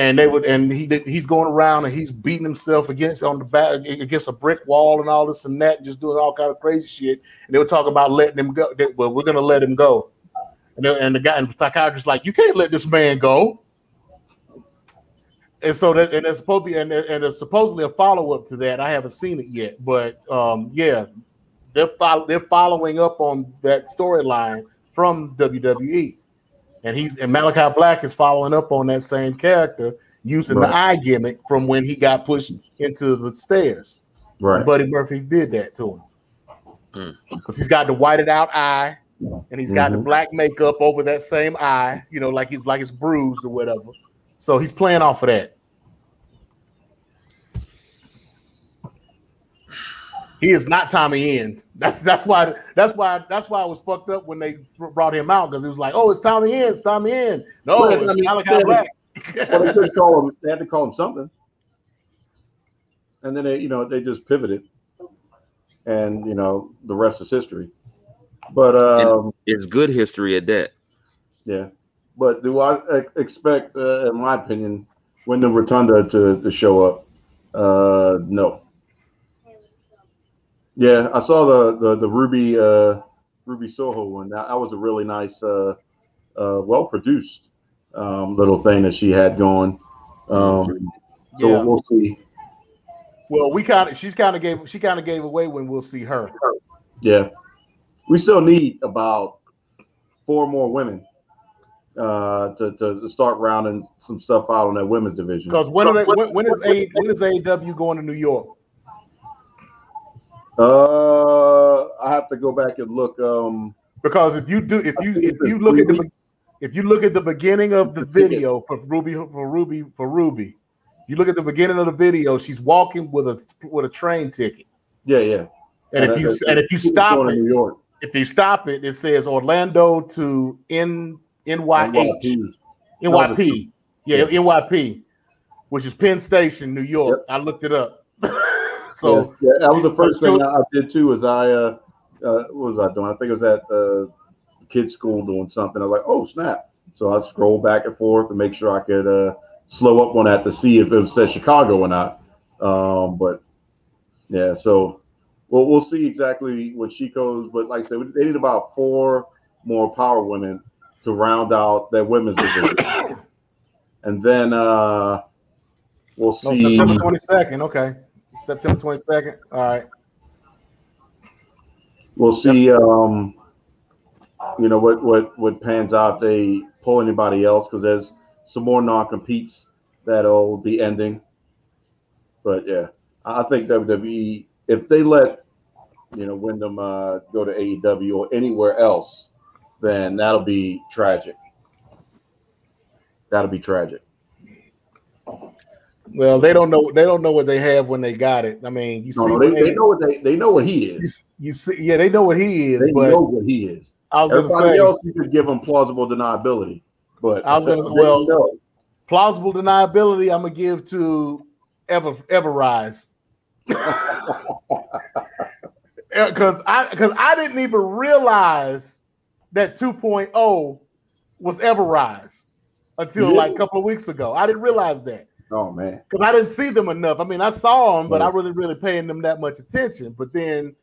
and they would and he he's going around and he's beating himself against on the back against a brick wall and all this and that, and just doing all kind of crazy shit. And they were talking about letting him go. They, well, we're gonna let him go. And, they, and the guy and the psychiatrist like, you can't let this man go. And so that and it's supposed to be and, and supposedly a follow up to that. I haven't seen it yet, but um, yeah, they're they're following up on that storyline from WWE and he's and Malachi Black is following up on that same character using right. the eye gimmick from when he got pushed into the stairs. Right. And Buddy Murphy did that to him because mm. he's got the whited out eye and he's got mm-hmm. the black makeup over that same eye, you know, like he's like it's bruised or whatever. So he's playing off of that. He is not Tommy End. That's that's why that's why that's why I was fucked up when they brought him out because it was like, oh, it's Tommy End, it's Tommy End. No, well, it's I mean, Malachi Black. well, they could call him. They had to call him something, and then they, you know, they just pivoted, and you know, the rest is history. But um, it's good history at that. Yeah, but do I expect, uh, in my opinion, Windham Rotunda to to show up? Uh, no. Yeah, I saw the the, the Ruby uh, Ruby Soho one. That, that was a really nice, uh, uh, well produced um, little thing that she had going. Um, so yeah. we'll see. Well, we kind of she's kind of gave she kind of gave away when we'll see her. Yeah, we still need about four more women uh, to, to start rounding some stuff out on that women's division. Because when, they, when, when is a when is AEW going to New York? Uh, I have to go back and look. Um, because if you do, if you if you look at the if you look at the beginning of the video for Ruby for Ruby for Ruby, you look at the beginning of the video. She's walking with a with a train ticket. Yeah, yeah. And, and if you and if you stop it, New York. if you stop it, it says Orlando to N NYH NYP. NYP. Yeah, NYP, which is Penn Station, New York. Yep. I looked it up. So yeah, yeah, that was the first thing I did too. Was I uh, uh, what was I doing? I think it was at uh, kids' school doing something. I was like, oh snap! So I'd scroll back and forth to make sure I could uh, slow up on that to see if it said Chicago or not. Um, but yeah, so well, we'll see exactly what she goes. But like I said, they need about four more power women to round out that women's division. and then uh, we'll see. September 22nd. Okay. September 22nd. All right. We'll see. Um, you know what what what pans out. They pull anybody else because there's some more non competes that'll be ending. But yeah, I think WWE if they let you know Windham uh, go to AEW or anywhere else, then that'll be tragic. That'll be tragic. Well, they don't know. They don't know what they have when they got it. I mean, you no, see, they, they, know what they they know what he is. You, you, see, yeah, they know what he is. They know what he is. I was going to say, else you could give him plausible deniability, but I was going to well, know. plausible deniability. I'm gonna give to Ever Ever Rise. Because uh, I because I didn't even realize that 2.0 was Ever Rise until like a couple of weeks ago. I didn't realize that. Oh man, because I didn't see them enough. I mean, I saw them, but yeah. I really, really paying them that much attention. But then,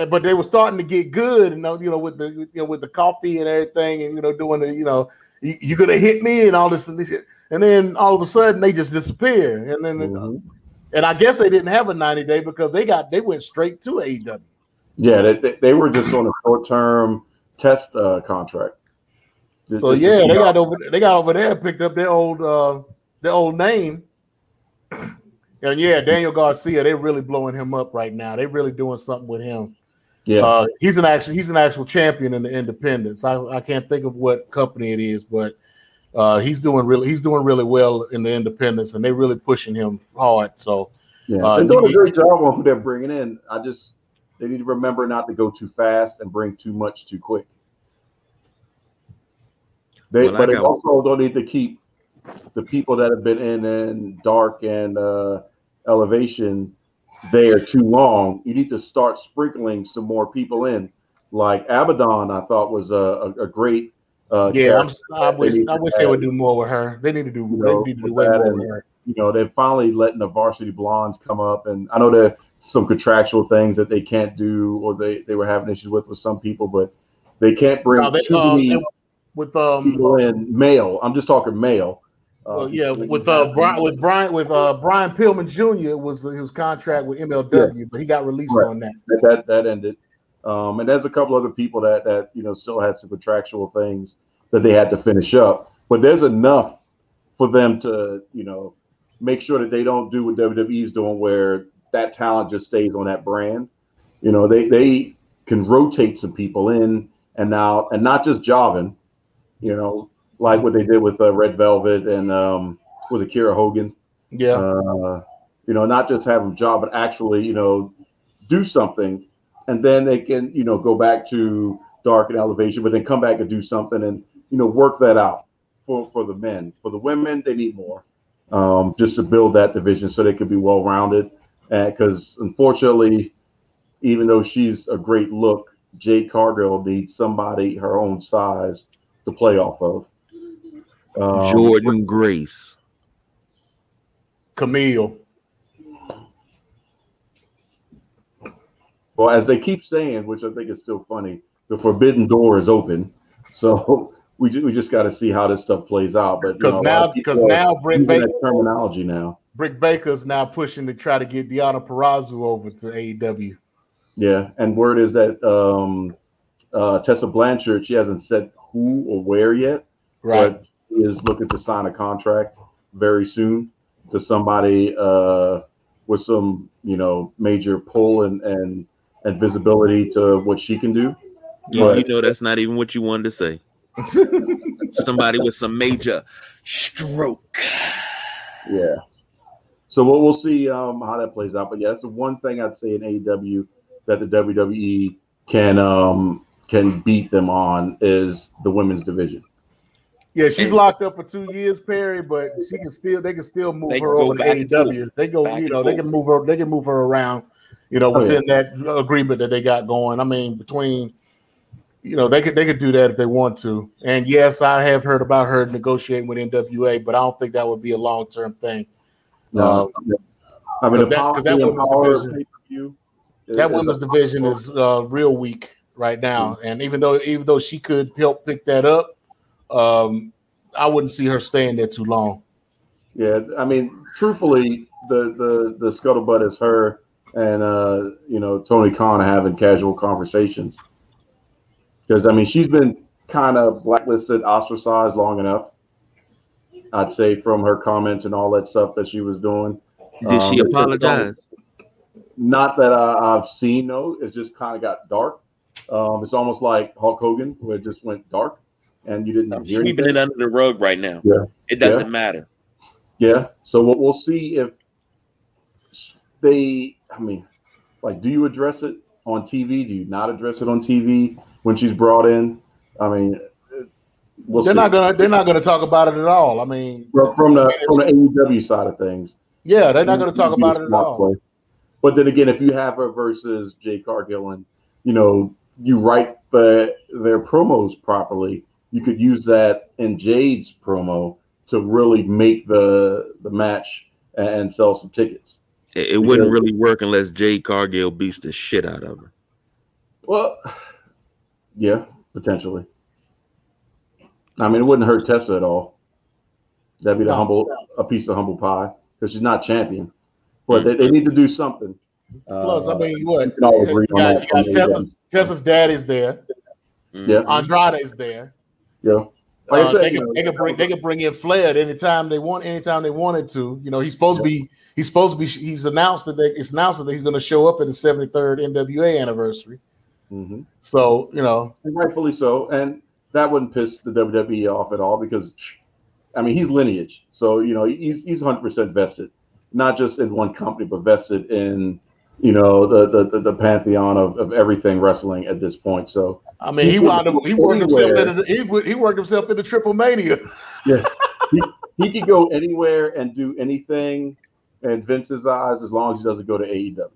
eh, but they were starting to get good, and you know, with the you know with the coffee and everything, and you know, doing the you know, you, are gonna hit me and all this and this shit. And then all of a sudden they just disappear. And then, mm-hmm. and I guess they didn't have a 90 day because they got they went straight to AEW. Yeah, they, they were just on a short term test uh, contract. So yeah, they got over they got over there, picked up their old uh their old name. And yeah, Daniel Garcia, they're really blowing him up right now. They're really doing something with him. Yeah, uh, he's an actual he's an actual champion in the independents. I, I can't think of what company it is, but uh, he's doing really he's doing really well in the independents, and they're really pushing him hard. So yeah, uh, they're doing a great job on who they're bringing in. I just they need to remember not to go too fast and bring too much too quick. They, well, but they also don't need to keep the people that have been in in dark and uh, elevation there too long. You need to start sprinkling some more people in. Like Abaddon, I thought was a, a, a great. Uh, yeah, i wish, I wish they would do more with her. They need to do. You know, they need to do way more and, with her. You know, they're finally letting the Varsity Blonds come up, and I know there some contractual things that they can't do or they, they were having issues with with some people, but they can't bring no, they, too uh, many with um people in male. I'm just talking male. Uh, well, yeah, with uh Brian with Brian with uh Brian Pillman Jr. was his contract with MLW, yeah. but he got released right. on that. That that ended. Um, and there's a couple other people that that you know still had some contractual things that they had to finish up. But there's enough for them to you know make sure that they don't do what WWE's doing, where that talent just stays on that brand. You know, they they can rotate some people in and out, and not just Javin. You know, like what they did with uh, Red Velvet and um, with Kiera Hogan. Yeah. Uh, you know, not just have them job, but actually, you know, do something, and then they can, you know, go back to dark and elevation, but then come back and do something, and you know, work that out for for the men. For the women, they need more, um, just to build that division so they could be well rounded because unfortunately, even though she's a great look, Jade Cargill needs somebody her own size to play off of. Um, Jordynne Grace. Camille. Well, as they keep saying, which I think is still funny, the forbidden door is open. So we just, we just got to see how this stuff plays out. But because now because now Britt Baker terminology now. Britt Baker's now pushing to try to get Deonna Purrazzo over to AEW. Yeah, and word is that um, uh, Tessa Blanchard she hasn't said who or where yet, right? But is looking to sign a contract very soon to somebody uh, with some you know major pull and and and visibility to what she can do. Yeah, but, you know that's not even what you wanted to say. Somebody with some major stroke. Yeah. So we'll, we'll see um, how that plays out. But yeah, that's the one thing I'd say in AEW that the WWE can um, can beat them on is the women's division. Yeah, she's and, locked up for two years, Perry, but she can still they can still move her over to AEW. They go, you know, they can move her, they can move her around, you know, within oh, yeah. that agreement that they got going. I mean, between you know, they could they could do that if they want to. And yes, I have heard about her negotiating with NWA, but I don't think that would be a long term thing. No, uh, I mean, that, that women's division, that women's division is uh, real weak right now. Mm-hmm. And even though even though she could help pick that up, um, I wouldn't see her staying there too long. Yeah, I mean, truthfully, the the the scuttlebutt is her and uh, you know Tony Khan having casual conversations because I mean she's been kind of blacklisted, ostracized long enough. I'd say from her comments and all that stuff that she was doing. Did um, she apologize? Not that I, have seen. No, it's just kind of got dark. Um, it's almost like Hulk Hogan, where it just went dark, and you didn't I'm hear sweeping anything. it under the rug right now. Yeah, it doesn't yeah. matter. Yeah. So what we'll see if they. I mean, like, do you address it on TV? Do you not address it on TV? when she's brought in. I mean, we'll they're see. not gonna they're not gonna talk about it at all. I mean, from the from the AEW side of things, yeah, they're not gonna talk about it at all. Play. But then again, if you have her versus Jade Cargill and you know you write the, their promos properly, you could use that in Jade's promo to really make the the match and sell some tickets. It, it wouldn't really work unless Jade Cargill beats the shit out of her. Well, yeah, potentially. I mean, it wouldn't hurt Tessa at all. That'd be the humble a piece of humble pie because she's not champion. But they, they need to do something. Plus, uh, I mean, what? You, all you got, you got Tessa's, Tessa's dad is there. Yeah. Andrade is there. Yeah. Like uh, said, they, can, they can bring they can bring in Flair at any time they want, anytime they wanted to. You know, he's supposed yeah. to be he's supposed to be he's announced that they, it's announced that he's going to show up at the 73rd NWA anniversary. Mm-hmm. So you know, and rightfully so, and that wouldn't piss the WWE off at all because, I mean, he's lineage, so you know he's he's 100 percent vested, not just in one company, but vested in you know the the, the, pantheon of, of everything wrestling at this point. So I mean, he wound up he worked himself into he, he worked himself into Triple Mania. yeah, he, he could go anywhere and do anything in Vince's eyes as long as he doesn't go to AEW.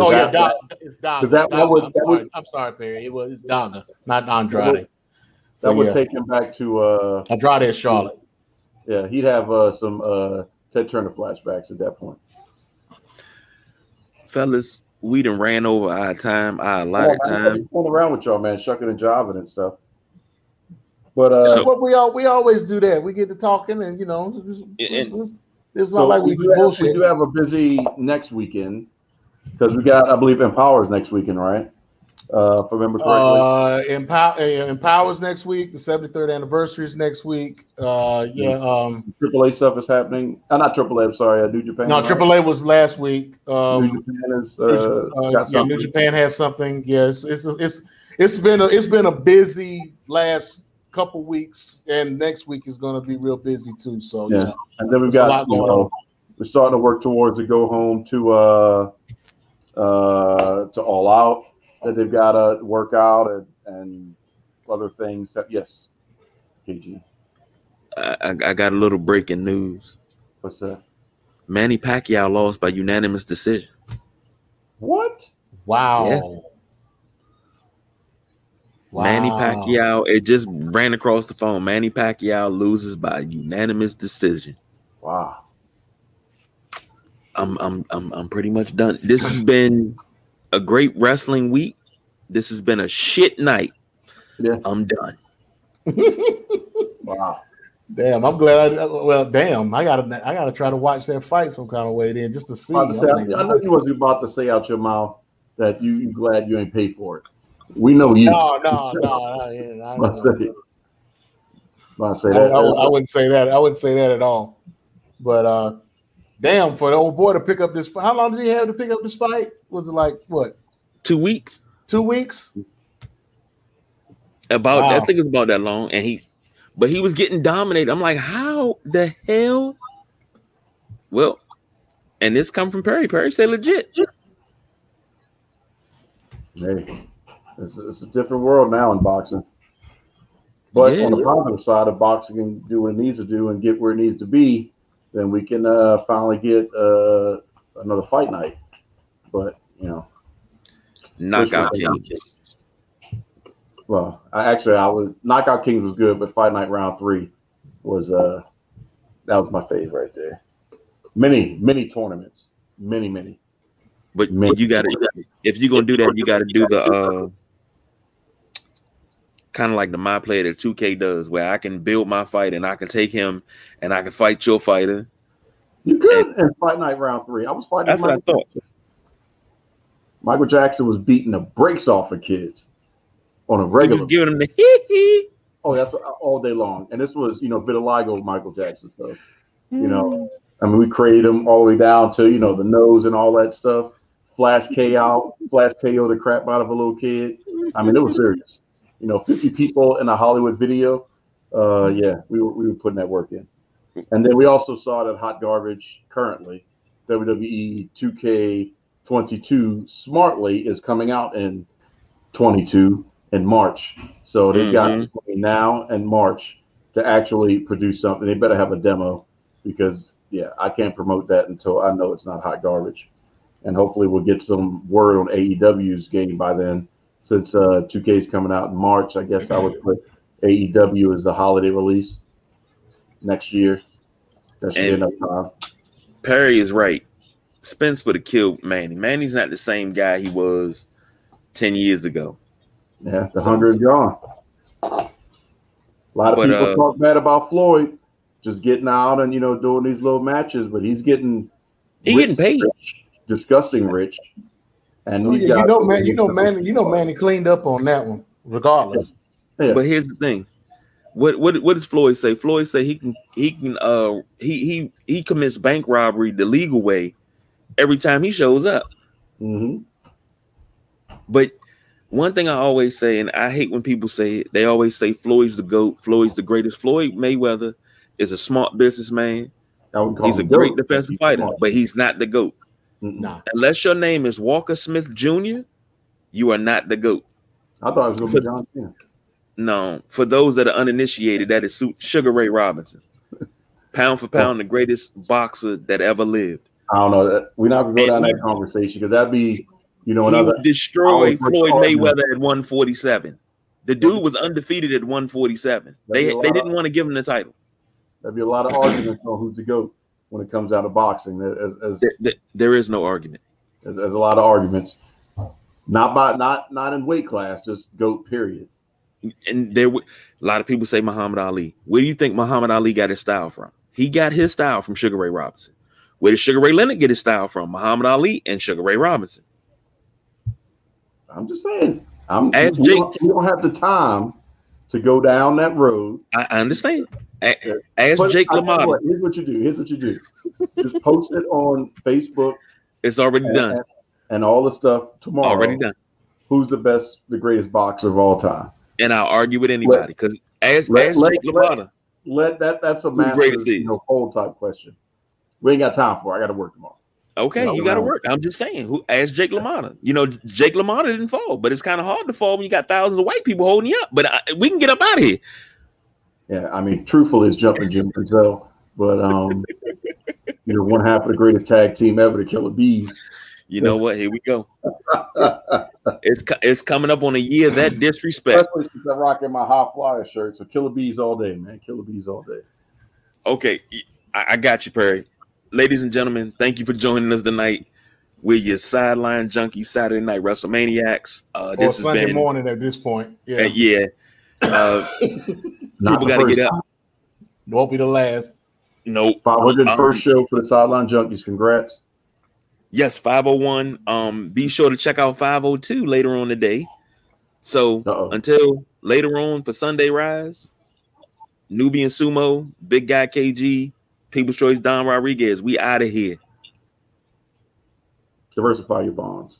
Oh that, yeah, it's Daga. That, that would, I'm, that sorry, would, I'm sorry, Perry. It was Daga, not Andrade. That would, so, would yeah. take him back to uh, Andrade and Charlotte. Yeah, he'd have uh, some uh, Ted Turner flashbacks at that point. Fellas, we done ran over our time, our allotted oh, time. Going around with y'all, man, shucking and jiving and stuff. But uh, so, what we all we always do that. We get to talking, and you know, it's, it's not so like we, we do bullshit. Have, we do have a busy next weekend because we got, I believe, Empowers next weekend, right? Uh, if I remember correctly. Uh, uh, Empowers next week. The 73rd anniversary is next week. Uh, yeah. Um, AAA stuff is happening. Uh, not AAA. I'm sorry. Uh, New Japan. No, AAA was last week. Um, New Japan is. Uh, uh, yeah, New Japan has something. Yes, it's it's it's been a it's been a busy last couple weeks, and next week is going to be real busy too. So yeah, yeah. and then we've got you know, we're starting to work towards a go home to uh uh, to All Out that they've got to work out and, and other things. That, yes, KG. I, I got a little breaking news. What's that? Manny Pacquiao lost by unanimous decision. What? Wow. Yes. wow. Manny Pacquiao. It just ran across the phone. Manny Pacquiao loses by unanimous decision. Wow. I'm I'm I'm I'm pretty much done. This has been a great wrestling week. This has been a shit night. Yeah. I'm done. Wow. Damn, I'm glad. I, well, damn, I gotta, I gotta try to watch that fight some kind of way then, just to see. To say, I'm I, know you wasn't about to say out your mouth that you you glad you ain't paid for it. We know you. no, no, no, no, yeah, I, About to say, about to say I, that. I, I wouldn't say that. I wouldn't say that at all. But uh, damn, for the old boy to pick up this, how long did he have to pick up this fight? Was it like what, Two weeks. two weeks? About I Wow. think it's about that long. And he but he was getting dominated. I'm like, how the hell? Well, and this come from Perry. Perry say legit. Hey, it's, it's a different world now in boxing. But Yeah. on the positive side, if boxing can do what it needs to do and get where it needs to be, then we can uh, finally get uh, another fight night. But you know, Knockout Kings. well, I actually I was Knockout Kings was good, but Fight Night Round Three was uh that was my favorite right there. Many many tournaments, many many. But Man. you gotta if you're gonna do that, you gotta do the uh kind of like the my player that 2K does, where I can build my fight and I can take him and I can fight your fighter. You could in Fight Night Round Three. I was fighting. That's what I Michael thought. Jackson. Michael Jackson was beating the brakes off of kids on a He regular. was giving him the hee hee. oh, that's all day long. And this was, you know, vitiligo Michael Jackson. So, you know, mm. I mean, we created him all the way down to, you know, the nose and all that stuff. Flash KO, flash KO the crap out of a little kid. I mean, it was serious. You know, 50 people in a Hollywood video. Uh, yeah, we were, we were putting that work in. And then we also saw that Hot Garbage currently, WWE 2K22 Smartly is coming out in 22 in March. So they've got Mhm. between now and March to actually produce something. They better have a demo because, yeah, I can't promote that until I know it's not hot garbage. And hopefully we'll get some word on AEW's game by then. Since uh, 2K is coming out in March, I guess I would put AEW as the holiday release next year. That should be And- enough time. Perry is right. Spence would have killed Manny. Manny's not the same guy he was 10 years ago. Yeah, the hunger is gone. A lot of But, people uh, talk bad about Floyd just getting out and you know doing these little matches, but he's getting He rich, getting paid. rich, disgusting rich. And Oh, these yeah, you know, man, you know, man, you know, Manny cleaned up on that one, regardless. Yeah. But here's the thing. What what what does Floyd say? Floyd say he can he can uh he he he commits bank robbery the legal way every time he shows up. Mhm. But one thing I always say, and I hate when people say it, they always say Floyd's the GOAT, Floyd's the greatest. Floyd Mayweather is a smart businessman. I would call He's a great dope. defensive fighter, but he's not the GOAT. Unless your name is Walker Smith Jr., you are not the GOAT. I thought it was gonna be John Cena. No, for those that are uninitiated, that is Sugar Ray Robinson. Pound for pound, the greatest boxer that ever lived. I don't know. that- We're not gonna go And down he- that conversation because that'd be, you know, he another. would destroy Floyd. Mayweather at 147. The dude was undefeated at 147. They That'd be they didn't want to give him the title. There'd be a lot of arguments on who's the goat when it comes out of boxing. As as, Th- th- There is no argument. as a lot of arguments, not by not not in weight class, just goat. Period. And there a lot of people say Muhammad Ali. Where do you think Muhammad Ali got his style from? He got his style from Sugar Ray Robinson. Where did Sugar Ray Leonard get his style from? Muhammad Ali and Sugar Ray Robinson. I'm just saying. I'm. As we, Jake- don't, we don't have the time to go down that road. I, I understand. A- Ask But Jake LaMotta. what, here's what you do. Here's what you do. just post it on Facebook It's already done. and, and all the stuff tomorrow. Already done. Who's the best, the greatest boxer of all time? And I'll argue with anybody because ask, let- ask let- Jake let- LaMotta. Let that. That's a massive, you know, poll type question. We ain't got time for. it. I got to work tomorrow. Okay, No, you got to work. I'm just saying. Who ask Jake LaMotta? You know, Jake LaMotta didn't fall, but it's kind of hard to fall when you got thousands of white people holding you up. But I, we can get up out of here. Yeah, I mean, truthful is jumping Jim Patel, but um, you're one half of the greatest tag team ever, the Killer Bees. you know what? Here we go. it's it's coming up on a year that disrespect. Especially since I'm rocking my high flyer shirt. So killer bees all day, man. Killer bees all day. Okay, I, I got you, Perry. Ladies and gentlemen, thank you for joining us tonight. We're your sideline junkie Saturday night WrestleManiacs. Uh, this or Sunday been, morning at this point. Yeah, uh, yeah. Uh, people got to get up. Won't be the last. Nope. 500 um, first show for the sideline junkies. Congrats. Yes, 501. Um, be sure to check out 502 later on today. So Uh-oh. until later on for Sunday Rise, Nubian Sumo, Big Guy KG, People's Choice Don Rodriguez, we out of here. Diversify your bonds.